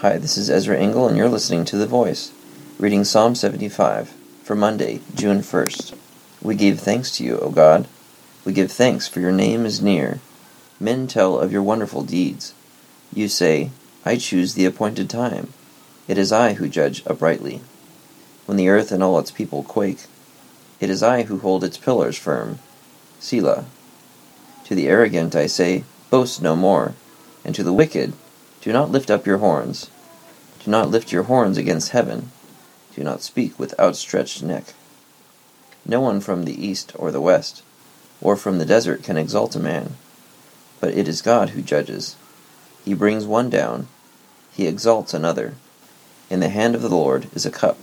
Hi, this is Ezra Engel, and you're listening to The Voice, reading Psalm 75 for Monday, June 1st. We give thanks to you, O God. We give thanks, for your name is near. Men tell of your wonderful deeds. You say, I choose the appointed time. It is I who judge uprightly. When the earth and all its people quake, it is I who hold its pillars firm. Selah. To the arrogant I say, Boast no more, and to the wicked, do not lift up your horns. Do not lift your horns against heaven. Do not speak with outstretched neck. No one from the east or the west, or from the desert can exalt a man. But it is God who judges. He brings one down, he exalts another. In the hand of the Lord is a cup,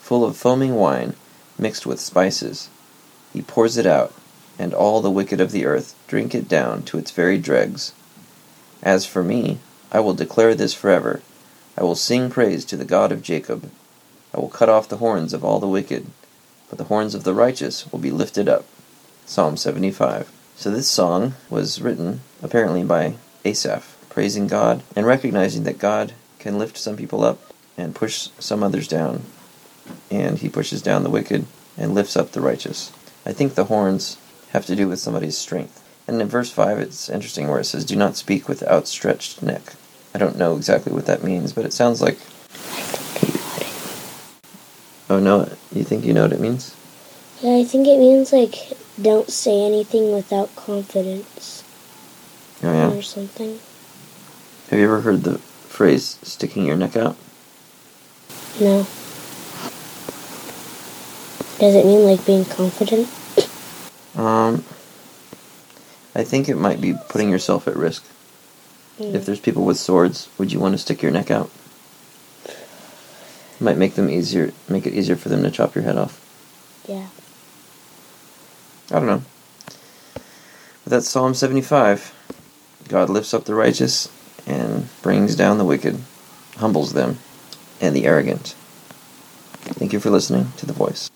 full of foaming wine, mixed with spices. He pours it out, and all the wicked of the earth drink it down to its very dregs. As for me, I will declare this forever. I will sing praise to the God of Jacob. I will cut off the horns of all the wicked, but the horns of the righteous will be lifted up. Psalm 75. So this song was written apparently by Asaph, praising God and recognizing that God can lift some people up and push some others down. And he pushes down the wicked and lifts up the righteous. I think the horns have to do with somebody's strength. And in verse 5, it's interesting where it says, Do not speak with outstretched neck. I don't know exactly what that means, but it sounds like. Oh, no, you think you know what it means? Yeah, I think it means like don't say anything without confidence Oh, yeah. or something. Have you ever heard the phrase sticking your neck out? No. Does it mean like being confident? Um, I think it might be putting yourself at risk. Mm. If there's people with swords, would you want to stick your neck out? It Might make them easier, make it easier for them to chop your head off. Yeah. I don't know. But that's Psalm 75. God lifts up the righteous and brings down the wicked, humbles them, and the arrogant. Thank you for listening to The Voice.